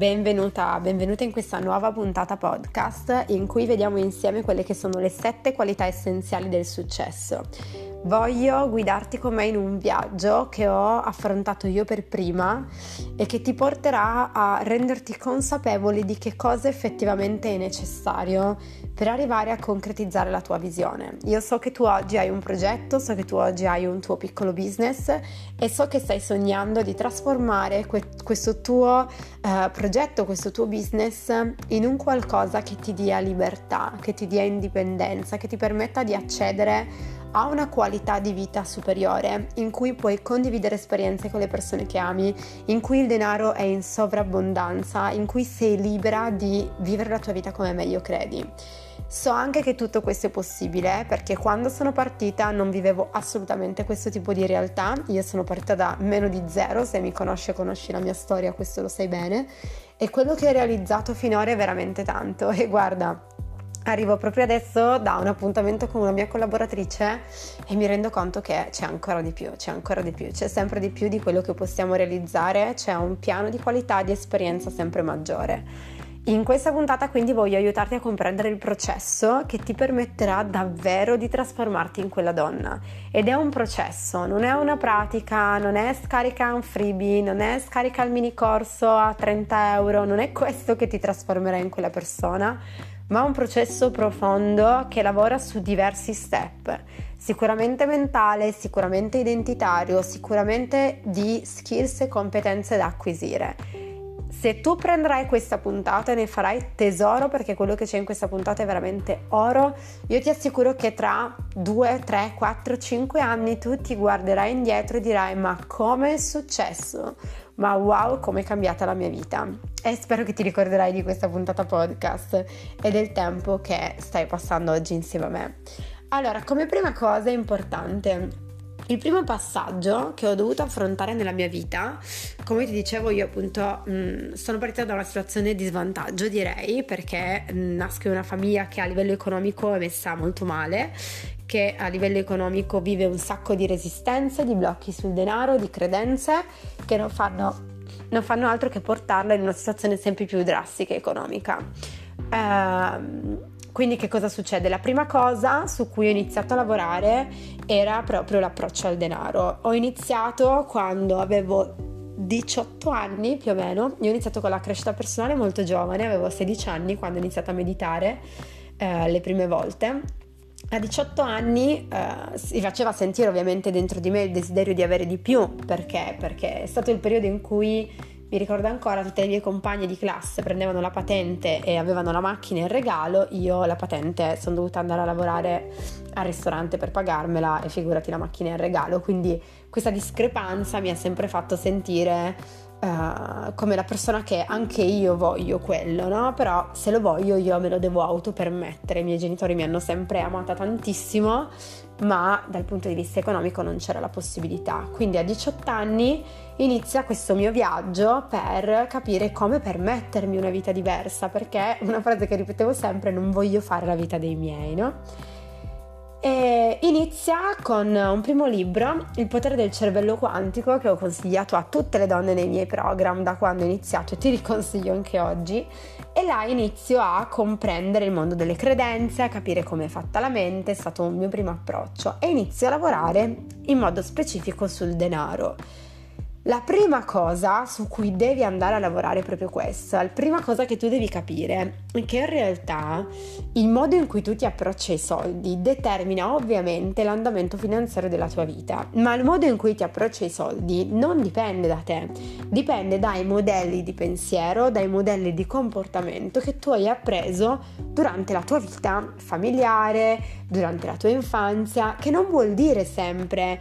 benvenuta, benvenuta in questa nuova puntata podcast in cui vediamo insieme quelle che sono le sette qualità essenziali del successo. Voglio guidarti con me in un viaggio che ho affrontato io per prima e che ti porterà a renderti consapevoli di che cosa effettivamente è necessario per arrivare a concretizzare la tua visione. Io so che tu oggi hai un progetto, so che tu oggi hai un tuo piccolo business e so che stai sognando di trasformare que- questo tuo uh, progetto, questo tuo business in un qualcosa che ti dia libertà, che ti dia indipendenza, che ti permetta di accedere a una qualità di vita superiore, in cui puoi condividere esperienze con le persone che ami, in cui il denaro è in sovrabbondanza, in cui sei libera di vivere la tua vita come meglio credi. So anche che tutto questo è possibile perché quando sono partita non vivevo assolutamente questo tipo di realtà. Io sono partita da meno di zero, se mi conosci conosci la mia storia, questo lo sai bene. E quello che ho realizzato finora è veramente tanto. E guarda, Arrivo proprio adesso da un appuntamento con una mia collaboratrice e mi rendo conto che c'è ancora di più, c'è ancora di più, c'è sempre di più di quello che possiamo realizzare, c'è un piano di qualità, di esperienza sempre maggiore. In questa puntata quindi voglio aiutarti a comprendere il processo che ti permetterà davvero di trasformarti in quella donna. Ed è un processo, non è una pratica, non è scarica un freebie, non è scarica il mini corso a 30 euro, non è questo che ti trasformerà in quella persona, ma un processo profondo che lavora su diversi step, sicuramente mentale, sicuramente identitario, sicuramente di skills e competenze da acquisire. Se tu prenderai questa puntata e ne farai tesoro perché quello che c'è in questa puntata è veramente oro, io ti assicuro che tra 2, 3, 4, 5 anni tu ti guarderai indietro e dirai ma come è successo? Ma wow come è cambiata la mia vita e spero che ti ricorderai di questa puntata podcast e del tempo che stai passando oggi insieme a me. Allora, come prima cosa importante, il primo passaggio che ho dovuto affrontare nella mia vita, come ti dicevo io appunto mh, mm, sono partita da una situazione di svantaggio direi perché nasco in una famiglia che a livello economico è messa molto male che a livello economico vive un sacco di resistenze, di blocchi sul denaro, di credenze che non fanno, non fanno altro che portarla in una situazione sempre più drastica economica. Ehm, quindi che cosa succede? La prima cosa su cui ho iniziato a lavorare era proprio l'approccio al denaro. Ho iniziato quando avevo 18 anni più o meno, io ho iniziato con la crescita personale molto giovane, avevo 16 anni quando ho iniziato a meditare eh, le prime volte a 18 anni uh, si faceva sentire ovviamente dentro di me il desiderio di avere di più, perché? Perché è stato il periodo in cui mi ricordo ancora tutte le mie compagne di classe prendevano la patente e avevano la macchina in regalo, io la patente sono dovuta andare a lavorare al ristorante per pagarmela e figurati la macchina in regalo, quindi questa discrepanza mi ha sempre fatto sentire uh, come la persona che anche io voglio quello, no? Però se lo voglio io me lo devo autopermettere. I miei genitori mi hanno sempre amata tantissimo, ma dal punto di vista economico non c'era la possibilità. Quindi a 18 anni inizia questo mio viaggio per capire come permettermi una vita diversa, perché una frase che ripetevo sempre, non voglio fare la vita dei miei, no? E inizia con un primo libro, Il potere del cervello quantico, che ho consigliato a tutte le donne nei miei program da quando ho iniziato e ti riconsiglio anche oggi. E là inizio a comprendere il mondo delle credenze, a capire come è fatta la mente, è stato un mio primo approccio e inizio a lavorare in modo specifico sul denaro. La prima cosa su cui devi andare a lavorare è proprio questa, la prima cosa che tu devi capire è che in realtà il modo in cui tu ti approcci ai soldi determina ovviamente l'andamento finanziario della tua vita, ma il modo in cui ti approcci ai soldi non dipende da te, dipende dai modelli di pensiero, dai modelli di comportamento che tu hai appreso durante la tua vita familiare, durante la tua infanzia, che non vuol dire sempre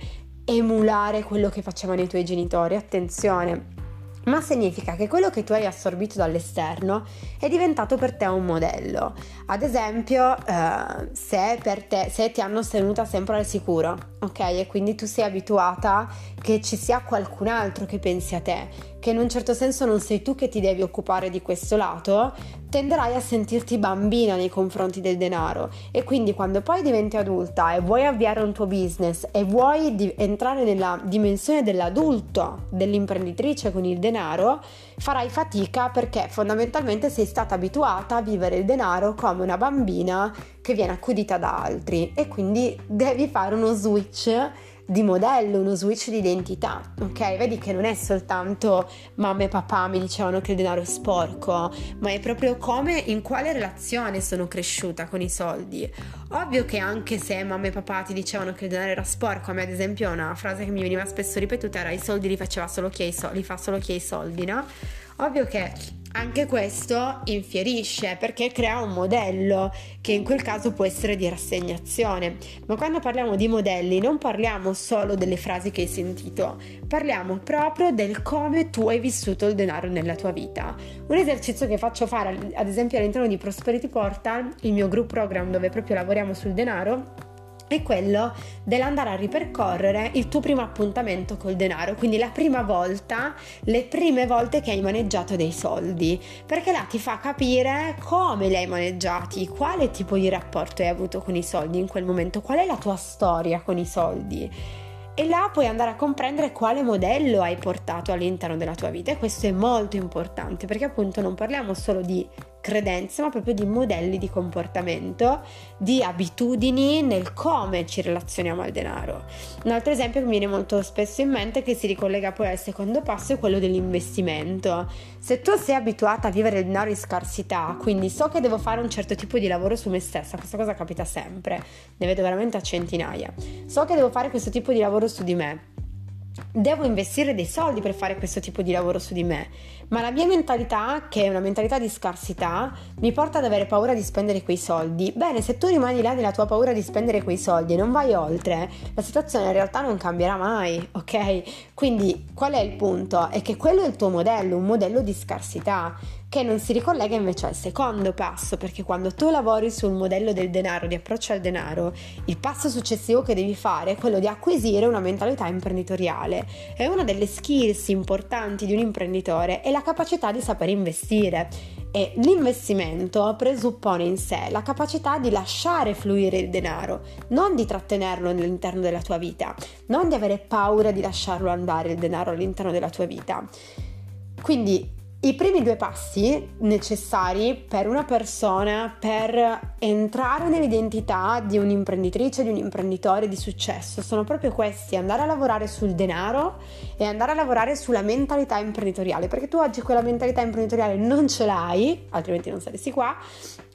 emulare quello che facevano i tuoi genitori, attenzione. Ma significa che quello che tu hai assorbito dall'esterno è diventato per te un modello. Ad esempio, eh, se, te, se ti hanno tenuta sempre al sicuro, ok? E quindi tu sei abituata che ci sia qualcun altro che pensi a te, che in un certo senso non sei tu che ti devi occupare di questo lato, tenderai a sentirti bambina nei confronti del denaro. E quindi quando poi diventi adulta e vuoi avviare un tuo business e vuoi di- entrare nella dimensione dell'adulto, dell'imprenditrice con il denaro, farai fatica perché fondamentalmente sei stata abituata a vivere il denaro come una bambina che viene accudita da altri. E quindi devi fare uno switch di modello, uno switch di identità, ok? Vedi che non è soltanto mamma e papà mi dicevano che il denaro è sporco, ma è proprio come in quale relazione sono cresciuta con i soldi. Ovvio che anche se mamma e papà ti dicevano che il denaro era sporco, a me ad esempio una frase che mi veniva spesso ripetuta era i soldi li solo chi soldi, li fa solo chi ha i soldi, no? Ovvio che anche questo infierisce perché crea un modello che in quel caso può essere di rassegnazione. Ma quando parliamo di modelli non parliamo solo delle frasi che hai sentito, parliamo proprio del come tu hai vissuto il denaro nella tua vita. Un esercizio che faccio fare ad esempio all'interno di Prosperity Portal, il mio group program dove proprio lavoriamo sul denaro, è quello dell'andare a ripercorrere il tuo primo appuntamento col denaro, quindi la prima volta, le prime volte che hai maneggiato dei soldi, perché là ti fa capire come li hai maneggiati, quale tipo di rapporto hai avuto con i soldi in quel momento, qual è la tua storia con i soldi. E là puoi andare a comprendere quale modello hai portato all'interno della tua vita e questo è molto importante perché appunto non parliamo solo di credenze ma proprio di modelli di comportamento, di abitudini nel come ci relazioniamo al denaro. Un altro esempio che mi viene molto spesso in mente che si ricollega poi al secondo passo è quello dell'investimento. Se tu sei abituata a vivere il denaro in scarsità, quindi so che devo fare un certo tipo di lavoro su me stessa, questa cosa capita sempre, ne vedo veramente a centinaia. So che devo fare questo tipo di lavoro su di me. Devo investire dei soldi per fare questo tipo di lavoro su di me, ma la mia mentalità, che è una mentalità di scarsità, mi porta ad avere paura di spendere quei soldi. Bene, se tu rimani là nella tua paura di spendere quei soldi e non vai oltre, la situazione in realtà non cambierà mai, ok? Quindi qual è il punto? È che quello è il tuo modello, un modello di scarsità che non si ricollega invece al secondo passo, perché quando tu lavori sul modello del denaro, di approccio al denaro, il passo successivo che devi fare è quello di acquisire una mentalità imprenditoriale. È una delle skills importanti di un imprenditore è la capacità di saper investire e l'investimento presuppone in sé la capacità di lasciare fluire il denaro, non di trattenerlo all'interno della tua vita, non di avere paura di lasciarlo andare il denaro all'interno della tua vita. Quindi i primi due passi necessari per una persona per entrare nell'identità di un'imprenditrice, di un imprenditore di successo sono proprio questi, andare a lavorare sul denaro e andare a lavorare sulla mentalità imprenditoriale, perché tu oggi quella mentalità imprenditoriale non ce l'hai, altrimenti non saresti qua,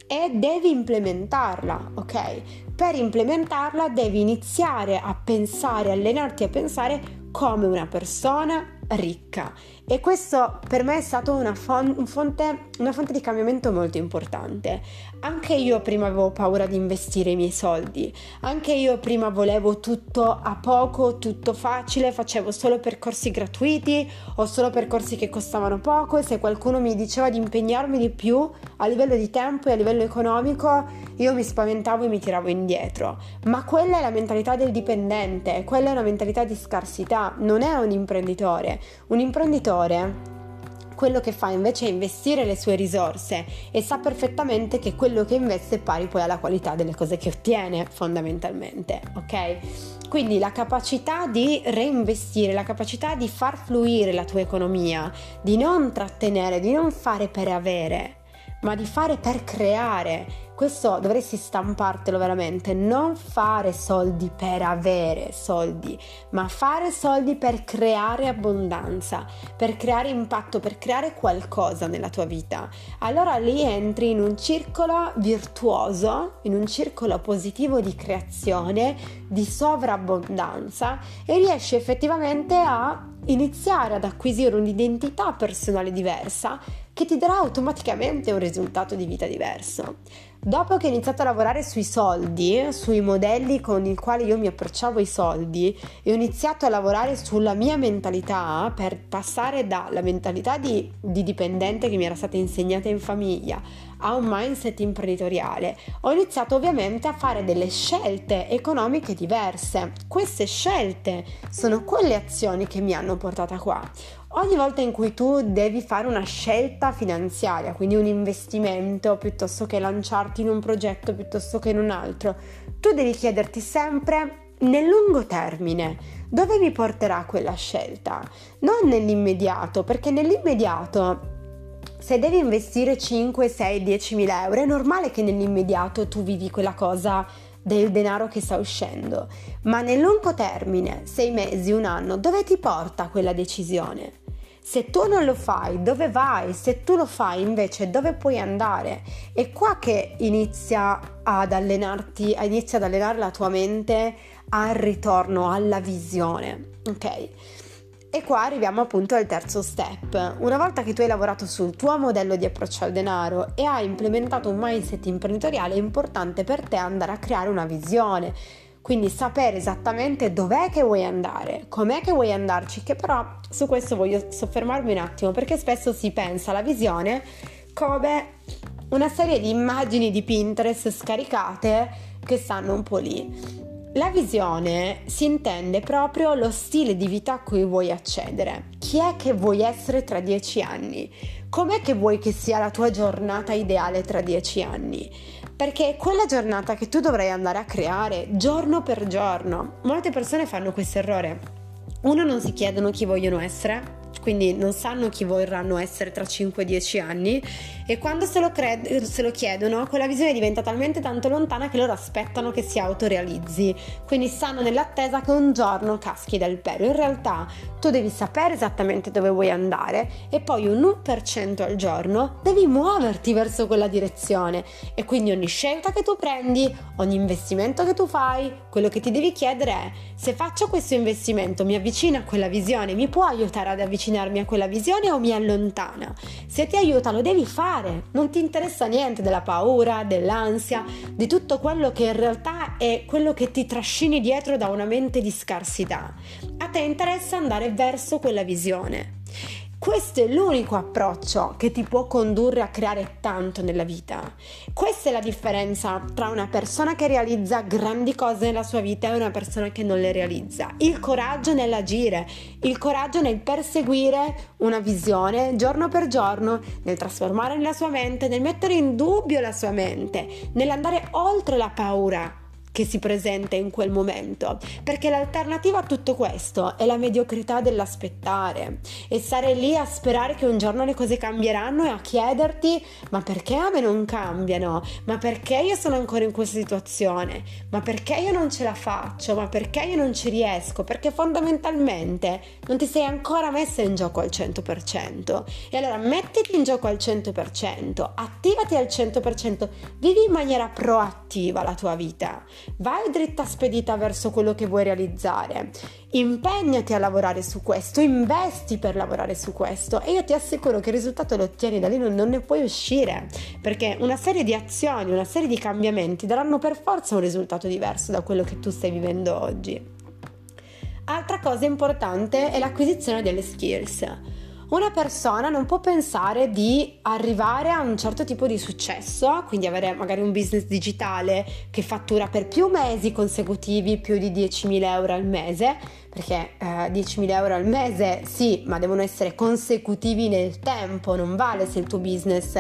e devi implementarla, ok? Per implementarla devi iniziare a pensare, allenarti a pensare come una persona ricca e questo per me è stato una, fon- fonte, una fonte di cambiamento molto importante. Anche io prima avevo paura di investire i miei soldi, anche io prima volevo tutto a poco, tutto facile, facevo solo percorsi gratuiti o solo percorsi che costavano poco e se qualcuno mi diceva di impegnarmi di più a livello di tempo e a livello economico, io mi spaventavo e mi tiravo indietro. Ma quella è la mentalità del dipendente, quella è una mentalità di scarsità, non è un imprenditore. Un imprenditore quello che fa invece è investire le sue risorse e sa perfettamente che quello che investe è pari poi alla qualità delle cose che ottiene fondamentalmente, ok? Quindi la capacità di reinvestire, la capacità di far fluire la tua economia, di non trattenere, di non fare per avere, ma di fare per creare questo dovresti stampartelo veramente, non fare soldi per avere soldi, ma fare soldi per creare abbondanza, per creare impatto, per creare qualcosa nella tua vita. Allora lì entri in un circolo virtuoso, in un circolo positivo di creazione, di sovrabbondanza e riesci effettivamente a iniziare ad acquisire un'identità personale diversa che ti darà automaticamente un risultato di vita diverso. Dopo che ho iniziato a lavorare sui soldi, sui modelli con i quali io mi approcciavo ai soldi, e ho iniziato a lavorare sulla mia mentalità per passare dalla mentalità di, di dipendente che mi era stata insegnata in famiglia a un mindset imprenditoriale, ho iniziato ovviamente a fare delle scelte economiche diverse. Queste scelte sono quelle azioni che mi hanno portata qua. Ogni volta in cui tu devi fare una scelta finanziaria, quindi un investimento piuttosto che lanciarti in un progetto piuttosto che in un altro, tu devi chiederti sempre nel lungo termine dove mi porterà quella scelta, non nell'immediato, perché nell'immediato se devi investire 5, 6, 10 mila euro, è normale che nell'immediato tu vivi quella cosa del denaro che sta uscendo, ma nel lungo termine, sei mesi, un anno, dove ti porta quella decisione? Se tu non lo fai, dove vai? Se tu lo fai invece, dove puoi andare? È qua che inizia ad allenarti, inizia ad allenare la tua mente al ritorno, alla visione, ok? E qua arriviamo appunto al terzo step. Una volta che tu hai lavorato sul tuo modello di approccio al denaro e hai implementato un mindset imprenditoriale, è importante per te andare a creare una visione. Quindi sapere esattamente dov'è che vuoi andare, com'è che vuoi andarci, che però su questo voglio soffermarmi un attimo perché spesso si pensa alla visione come una serie di immagini di Pinterest scaricate che stanno un po' lì. La visione si intende proprio lo stile di vita a cui vuoi accedere. Chi è che vuoi essere tra dieci anni? Com'è che vuoi che sia la tua giornata ideale tra dieci anni? Perché quella giornata che tu dovrai andare a creare giorno per giorno. Molte persone fanno questo errore. Uno non si chiedono chi vogliono essere, quindi non sanno chi vorranno essere tra 5-10 anni e quando se lo, cred- se lo chiedono quella visione diventa talmente tanto lontana che loro aspettano che si autorealizzi, quindi stanno nell'attesa che un giorno caschi dal pelo. In realtà tu devi sapere esattamente dove vuoi andare e poi un 1% al giorno devi muoverti verso quella direzione e quindi ogni scelta che tu prendi, ogni investimento che tu fai, quello che ti devi chiedere è se faccio questo investimento mi avvicina a quella visione, mi può aiutare ad avvicinarmi a quella visione o mi allontana? Se ti aiuta lo devi fare, non ti interessa niente della paura, dell'ansia, di tutto quello che in realtà è quello che ti trascini dietro da una mente di scarsità. A te interessa andare verso quella visione. Questo è l'unico approccio che ti può condurre a creare tanto nella vita. Questa è la differenza tra una persona che realizza grandi cose nella sua vita e una persona che non le realizza. Il coraggio nell'agire, il coraggio nel perseguire una visione giorno per giorno, nel trasformare nella sua mente, nel mettere in dubbio la sua mente, nell'andare oltre la paura che si presenta in quel momento, perché l'alternativa a tutto questo è la mediocrità dell'aspettare e stare lì a sperare che un giorno le cose cambieranno e a chiederti ma perché a me non cambiano? Ma perché io sono ancora in questa situazione? Ma perché io non ce la faccio? Ma perché io non ci riesco? Perché fondamentalmente non ti sei ancora messa in gioco al 100%. E allora mettiti in gioco al 100%, attivati al 100%, vivi in maniera proattiva la tua vita vai dritta spedita verso quello che vuoi realizzare, impegnati a lavorare su questo, investi per lavorare su questo e io ti assicuro che il risultato lo ottieni da lì, non, non ne puoi uscire, perché una serie di azioni, una serie di cambiamenti daranno per forza un risultato diverso da quello che tu stai vivendo oggi. Altra cosa importante è l'acquisizione delle skills. Una persona non può pensare di arrivare a un certo tipo di successo, quindi avere magari un business digitale che fattura per più mesi consecutivi più di 10.000 euro al mese, perché eh, 10.000 euro al mese sì, ma devono essere consecutivi nel tempo, non vale se il tuo business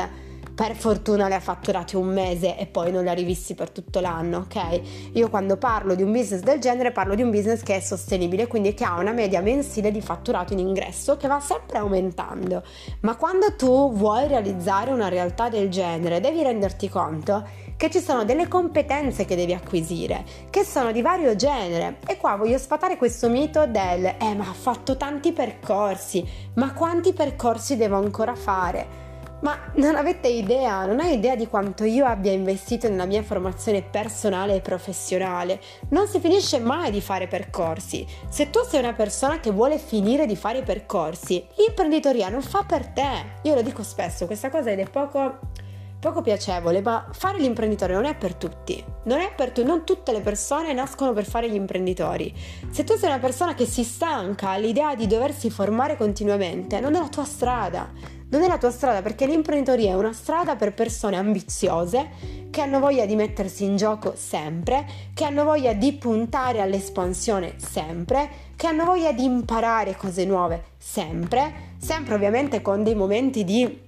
per fortuna le ha fatturate un mese e poi non le ha rivisti per tutto l'anno, ok? Io quando parlo di un business del genere parlo di un business che è sostenibile, quindi che ha una media mensile di fatturato in ingresso che va sempre aumentando. Ma quando tu vuoi realizzare una realtà del genere, devi renderti conto che ci sono delle competenze che devi acquisire, che sono di vario genere. E qua voglio sfatare questo mito del eh ma ha fatto tanti percorsi, ma quanti percorsi devo ancora fare? Ma non avete idea, non hai idea di quanto io abbia investito nella mia formazione personale e professionale. Non si finisce mai di fare percorsi. Se tu sei una persona che vuole finire di fare i percorsi, l'imprenditoria non fa per te. Io lo dico spesso, questa cosa ed è poco poco piacevole, ma fare l'imprenditore non è per tutti. Non è per tutti, non tutte le persone nascono per fare gli imprenditori. Se tu sei una persona che si stanca all'idea di doversi formare continuamente, non è la tua strada. Non è la tua strada perché l'imprenditoria è una strada per persone ambiziose che hanno voglia di mettersi in gioco sempre, che hanno voglia di puntare all'espansione sempre, che hanno voglia di imparare cose nuove sempre, sempre ovviamente con dei momenti di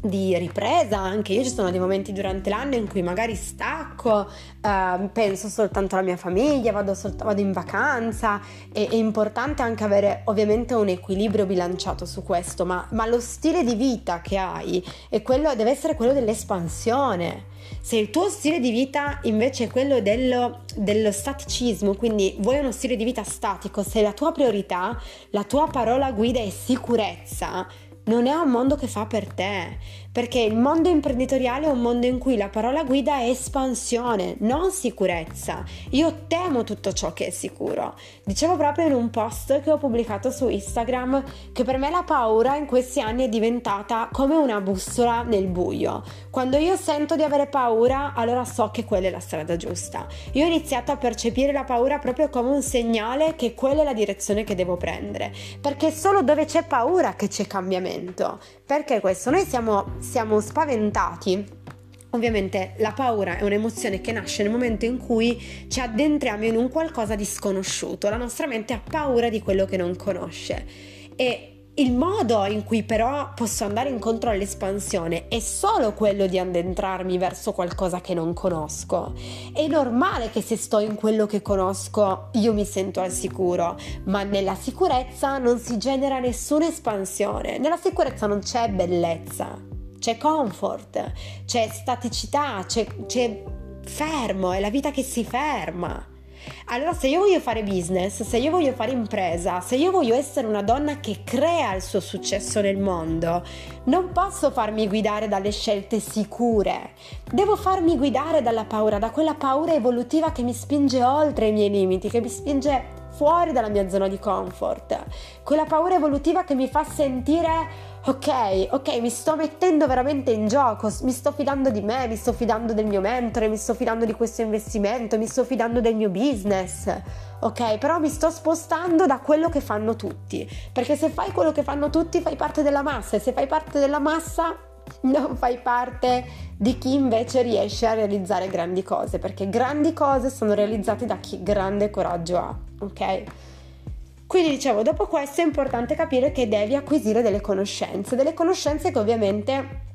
di ripresa anche. Io ci sono dei momenti durante l'anno in cui magari stacco eh, penso soltanto alla mia famiglia vado, sol- vado in vacanza. E, è importante anche avere ovviamente un equilibrio bilanciato su questo ma, ma lo stile di vita che hai è quello, deve essere quello dell'espansione. Se il tuo stile di vita invece è quello dello, dello staticismo, quindi vuoi uno stile di vita statico, se la tua priorità, la tua parola guida è sicurezza, non è un mondo che fa per te, perché il mondo imprenditoriale è un mondo in cui la parola guida è espansione, non sicurezza. Io temo tutto ciò che è sicuro. Dicevo proprio in un post che ho pubblicato su Instagram che per me la paura in questi anni è diventata come una bussola nel buio. Quando io sento di avere paura, allora so che quella è la strada giusta. Io ho iniziato a percepire la paura proprio come un segnale che quella è la direzione che devo prendere, perché solo dove c'è paura che c'è cambiamento. Perché questo? Noi siamo, siamo spaventati. Ovviamente la paura è un'emozione che nasce nel momento in cui ci addentriamo in un qualcosa di sconosciuto, la nostra mente ha paura di quello che non conosce. E il modo in cui però posso andare incontro all'espansione è solo quello di addentrarmi verso qualcosa che non conosco. È normale che se sto in quello che conosco io mi sento al sicuro, ma nella sicurezza non si genera nessuna espansione, nella sicurezza non c'è bellezza, c'è comfort, c'è staticità, c'è, c'è fermo, è la vita che si ferma. Allora, se io voglio fare business, se io voglio fare impresa, se io voglio essere una donna che crea il suo successo nel mondo, non posso farmi guidare dalle scelte sicure. Devo farmi guidare dalla paura, da quella paura evolutiva che mi spinge oltre i miei limiti, che mi spinge fuori dalla mia zona di comfort. Quella paura evolutiva che mi fa sentire ok, ok, mi sto mettendo veramente in gioco, mi sto fidando di me, mi sto fidando del mio mentore, mi sto fidando di questo investimento, mi sto fidando del mio business. Ok, però mi sto spostando da quello che fanno tutti, perché se fai quello che fanno tutti fai parte della massa e se fai parte della massa non fai parte di chi invece riesce a realizzare grandi cose, perché grandi cose sono realizzate da chi grande coraggio ha, ok? Quindi dicevo, dopo questo è importante capire che devi acquisire delle conoscenze, delle conoscenze che ovviamente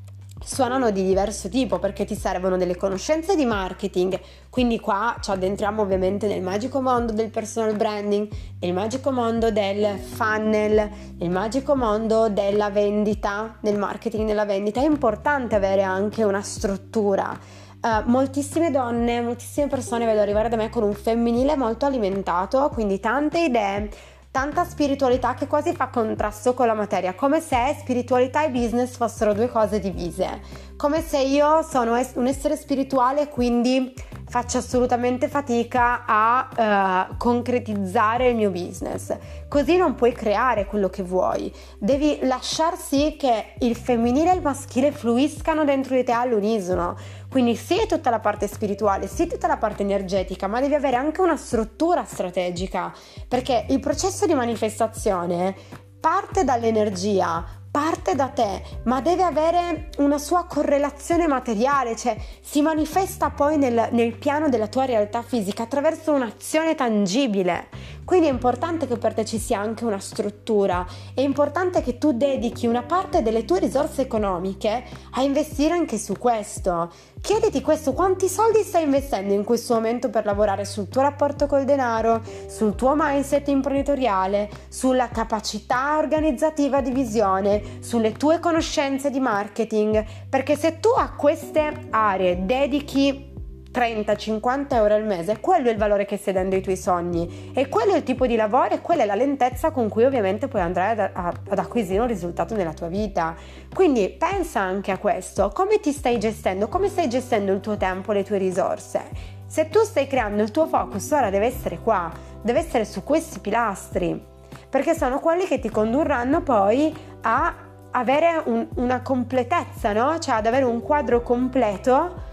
suonano di diverso tipo perché ti servono delle conoscenze di marketing, quindi qua ci addentriamo ovviamente nel magico mondo del personal branding, nel magico mondo del funnel, nel magico mondo della vendita, del marketing della vendita. È importante avere anche una struttura. Uh, moltissime donne, moltissime persone vedo arrivare da me con un femminile molto alimentato, quindi tante idee, tanta spiritualità che quasi fa contrasto con la materia, come se spiritualità e business fossero due cose divise, come se io sono un essere spirituale e quindi faccio assolutamente fatica a uh, concretizzare il mio business. Così non puoi creare quello che vuoi. Devi lasciar sì che il femminile e il maschile fluiscano dentro di te all'unisono. Quindi sì tutta la parte spirituale, sì tutta la parte energetica, ma devi avere anche una struttura strategica, perché il processo di manifestazione parte dall'energia, parte da te, ma deve avere una sua correlazione materiale, cioè si manifesta poi nel, nel, piano della tua realtà fisica attraverso un'azione tangibile. Quindi è importante che per te ci sia anche una struttura, è importante che tu dedichi una parte delle tue risorse economiche a investire anche su questo. Chiediti questo, quanti soldi stai investendo in questo momento per lavorare sul tuo rapporto col denaro, sul tuo mindset imprenditoriale, sulla capacità organizzativa di visione, sulle tue conoscenze di marketing, perché se tu a queste aree dedichi 30-50 euro al mese, quello è il valore che stai dando ai tuoi sogni e quello è il tipo di lavoro e quella è la lentezza con cui ovviamente puoi andare ad, ad, acquisire un risultato nella tua vita. Quindi pensa anche a questo, come ti stai gestendo, come stai gestendo il tuo tempo, le tue risorse. Se tu stai creando il tuo focus, ora deve essere qua, deve essere su questi pilastri, perché sono quelli che ti condurranno poi a avere un, una completezza, no? Cioè ad avere un quadro completo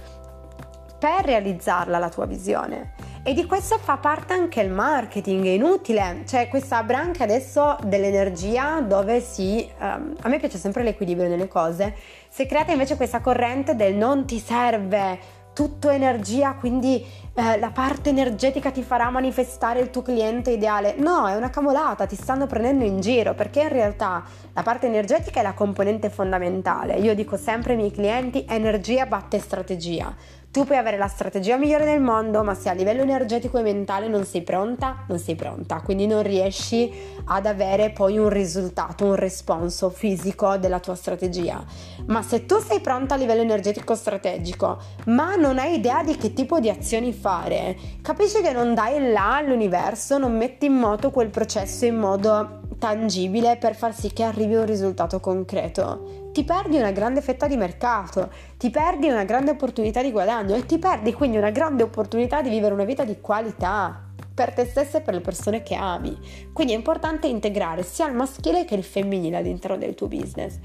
per realizzarla la tua visione. E di questo fa parte anche il marketing, è inutile, c'è questa branca adesso dell'energia dove si, um, a me piace sempre l'equilibrio nelle cose, si è creata invece questa corrente del non ti serve tutto energia, quindi eh, la parte energetica ti farà manifestare il tuo cliente ideale. No, è una cavolata, ti stanno prendendo in giro perché in realtà la parte energetica è la componente fondamentale. Io dico sempre ai miei clienti energia batte strategia. Tu puoi avere la strategia migliore del mondo, ma se a livello energetico e mentale non sei pronta, non sei pronta, quindi non riesci ad avere poi un risultato, un responso fisico della tua strategia. Ma se tu sei pronta a livello energetico strategico, ma non hai idea di che tipo di azioni fare, capisci che non dai là all'universo, non metti in moto quel processo in modo tangibile per far sì che arrivi a un risultato concreto. Ti perdi una grande fetta di mercato, ti perdi una grande opportunità di guadagno e ti perdi quindi una grande opportunità di vivere una vita di qualità per te stessa e per le persone che ami. Quindi è importante integrare sia il maschile che il femminile all'interno del tuo business.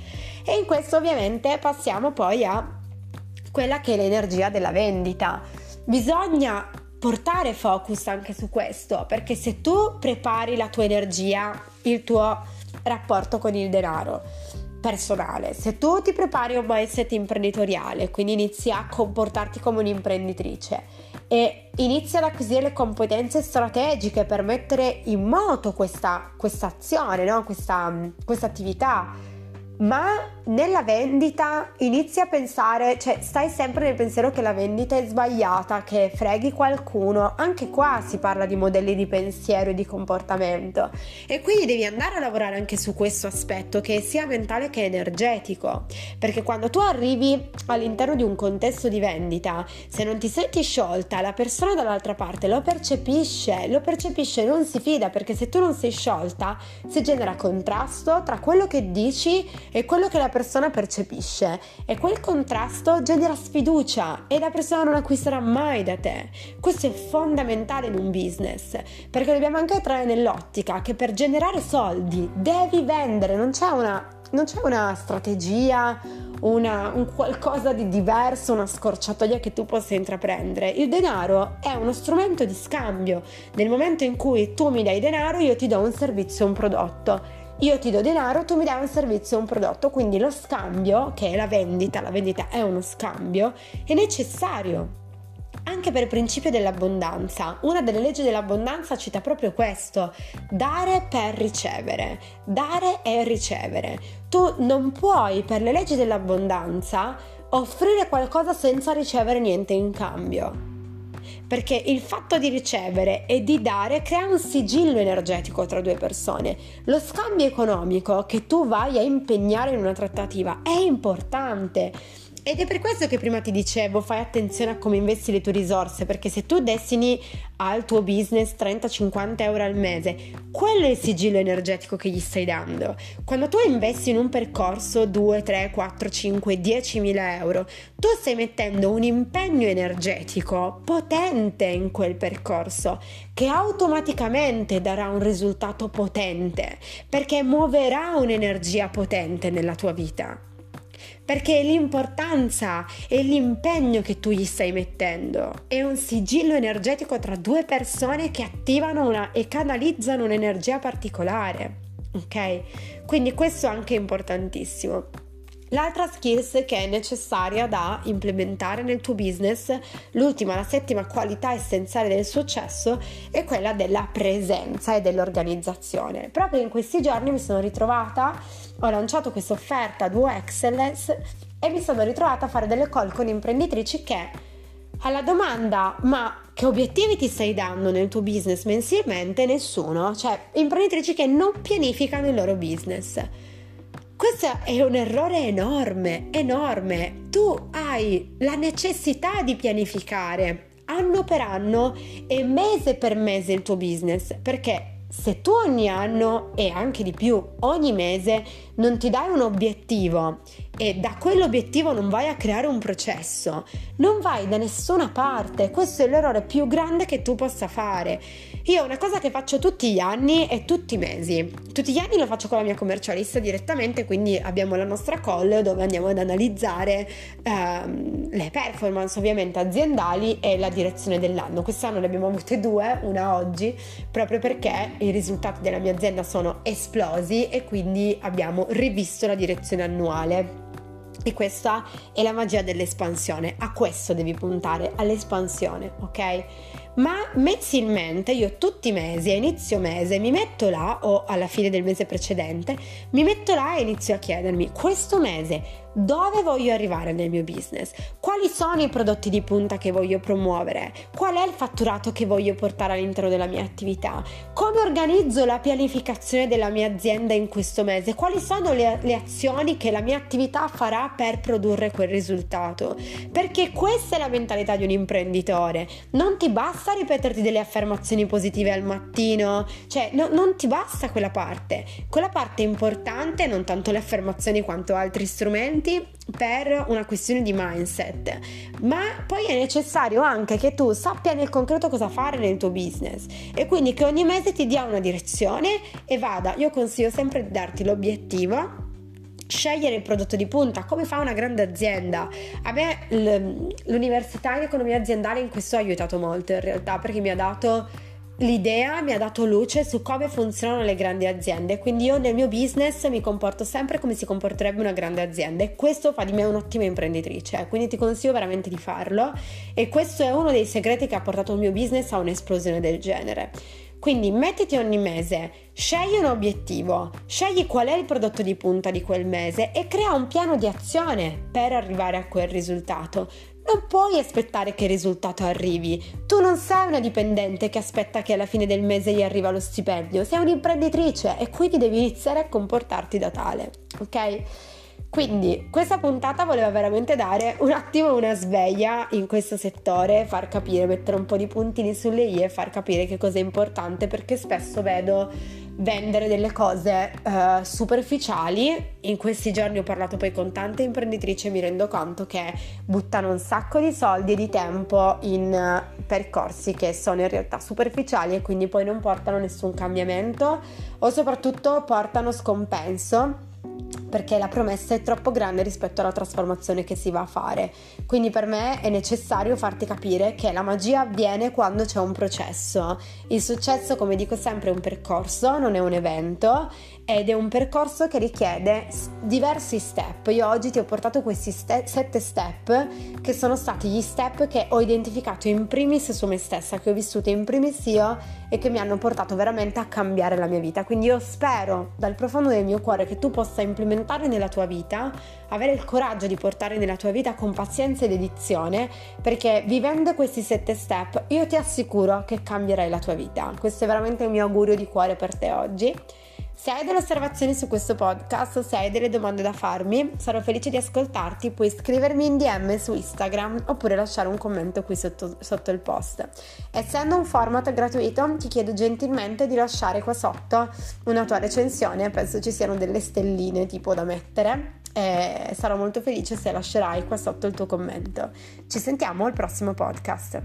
E in questo ovviamente passiamo poi a quella che è l'energia della vendita. Bisogna portare focus anche su questo, perché se tu prepari la tua energia, il tuo rapporto con il denaro personale, se tu ti prepari un mindset imprenditoriale, quindi inizi a comportarti come un'imprenditrice e inizi ad acquisire le competenze strategiche per mettere in moto questa, questa azione, no? questa, questa attività, ma nella vendita inizi a pensare, cioè stai sempre nel pensiero che la vendita è sbagliata, che freghi qualcuno, anche qua si parla di modelli di pensiero e di comportamento. E quindi devi andare a lavorare anche su questo aspetto che sia mentale che energetico, perché quando tu arrivi all'interno di un contesto di vendita, se non ti senti sciolta, la persona dall'altra parte lo percepisce, lo percepisce non si fida perché se tu non sei sciolta si genera contrasto tra quello che dici e quello che la persona percepisce e quel contrasto genera sfiducia e la persona non acquisterà mai da te. Questo è fondamentale in un business perché dobbiamo anche entrare nell'ottica che per generare soldi devi vendere, non c'è una, non c'è una strategia, una, un qualcosa di diverso, una scorciatoia che tu possa intraprendere. Il denaro è uno strumento di scambio. Nel momento in cui tu mi dai denaro, io ti do un servizio, un prodotto io ti do denaro, tu mi dai un servizio o un prodotto, quindi lo scambio, che è la vendita, la vendita è uno scambio, è necessario. Anche per il principio dell'abbondanza, una delle leggi dell'abbondanza cita proprio questo, dare per ricevere, dare e ricevere. Tu non puoi per le leggi dell'abbondanza offrire qualcosa senza ricevere niente in cambio perché il fatto di ricevere e di dare crea un sigillo energetico tra due persone. Lo scambio economico che tu vai a impegnare in una trattativa è importante ed è per questo che prima ti dicevo fai attenzione a come investi le tue risorse, perché se tu destini al tuo business 30-50 euro al mese, quello è il sigillo energetico che gli stai dando. Quando tu investi in un percorso 2, 3, 4, 5, 10 mila euro, tu stai mettendo un impegno energetico potente in quel percorso che automaticamente darà un risultato potente perché muoverà un'energia potente nella tua vita perché l'importanza e l'impegno che tu gli stai mettendo è un sigillo energetico tra due persone che attivano una, e canalizzano un'energia particolare. Ok? Quindi questo è anche importantissimo. L'altra skills che è necessaria da implementare nel tuo business, l'ultima, la settima qualità essenziale del successo, è quella della presenza e dell'organizzazione. Proprio in questi giorni mi sono ritrovata, ho lanciato questa offerta Duo Excellence e mi sono ritrovata a fare delle call con imprenditrici che alla domanda ma che obiettivi ti stai dando nel tuo business mensilmente? Nessuno, cioè imprenditrici che non pianificano il loro business questo è un errore enorme, enorme. Tu hai la necessità di pianificare anno per anno e mese per mese il tuo business, perché se tu ogni anno e anche di più ogni mese non ti dai un obiettivo e da quell'obiettivo non vai a creare un processo, non vai da nessuna parte. Questo è l'errore più grande che tu possa fare. Io una cosa che faccio tutti gli anni e tutti i mesi. Tutti gli anni lo faccio con la mia commercialista direttamente, quindi abbiamo la nostra call dove andiamo ad analizzare ehm, le performance ovviamente aziendali e la direzione dell'anno. Quest'anno ne abbiamo avute due, una oggi, proprio perché i risultati della mia azienda sono esplosi e quindi abbiamo rivisto la direzione annuale. E questa è la magia dell'espansione, a questo devi puntare, all'espansione, ok? Ma mensilmente io tutti i mesi, a inizio mese, mi metto là o alla fine del mese precedente, mi metto là e inizio a chiedermi questo mese dove voglio arrivare nel mio business, quali sono i prodotti di punta che voglio promuovere, qual è il fatturato che voglio portare all'interno della mia attività, come organizzo la pianificazione della mia azienda in questo mese, quali sono le, le azioni che la mia attività farà per produrre quel risultato, perché questa è la mentalità di un imprenditore, non ti basta ripeterti delle affermazioni positive al mattino, cioè no, non ti basta quella parte, quella parte è importante, non tanto le affermazioni quanto altri strumenti per una questione di mindset, ma poi è necessario anche che tu sappia nel concreto cosa fare nel tuo business. E quindi che ogni mese ti dia una direzione e vada. Io consiglio sempre di darti l'obiettivo scegliere il prodotto di punta come fa una grande azienda. A me l'università in economia aziendale in questo ha aiutato molto in realtà perché mi ha dato L'idea mi ha dato luce su come funzionano le grandi aziende, quindi io nel mio business mi comporto sempre come si comporterebbe una grande azienda e questo fa di me un'ottima imprenditrice, quindi ti consiglio veramente di farlo. E questo è uno dei segreti che ha portato il mio business a un'esplosione del genere. Quindi mettiti ogni mese, scegli un obiettivo, scegli qual è il prodotto di punta di quel mese e crea un piano di azione per arrivare a quel risultato. Non puoi aspettare che il risultato arrivi. Tu non sei una dipendente che aspetta che alla fine del mese gli arriva lo stipendio, sei un'imprenditrice e quindi devi iniziare a comportarti da tale, ok? Quindi questa puntata voleva veramente dare un attimo una sveglia in questo settore, far capire, mettere un po' di puntini sulle i e far capire che cosa è importante perché spesso vedo vendere delle cose uh, superficiali. In questi giorni ho parlato poi con tante imprenditrici e mi rendo conto che buttano un sacco di soldi e di tempo in uh, percorsi che sono in realtà superficiali e quindi poi non portano nessun cambiamento o soprattutto portano scompenso perché la promessa è troppo grande rispetto alla trasformazione che si va a fare. Quindi per me è necessario farti capire che la magia avviene quando c'è un processo. Il successo, come dico sempre, è un percorso, non è un evento ed è un percorso che richiede diversi step. Io oggi ti ho portato questi ste- sette step che sono stati gli step che ho identificato in primis su me stessa, che ho vissuto in primis io e che mi hanno portato veramente a cambiare la mia vita. Quindi io spero dal profondo del mio cuore che tu possa implementare nella tua vita, avere il coraggio di portare nella tua vita con pazienza ed edizione, perché vivendo questi sette step io ti assicuro che cambierai la tua vita. Questo è veramente il mio augurio di cuore per te oggi. Se hai delle osservazioni su questo podcast o se hai delle domande da farmi, sarò felice di ascoltarti. Puoi scrivermi in DM su Instagram oppure lasciare un commento qui sotto, sotto il post. Essendo un format gratuito, ti chiedo gentilmente di lasciare qua sotto una tua recensione. Penso ci siano delle stelline tipo da mettere. E sarò molto felice se lascerai qua sotto il tuo commento. Ci sentiamo al prossimo podcast.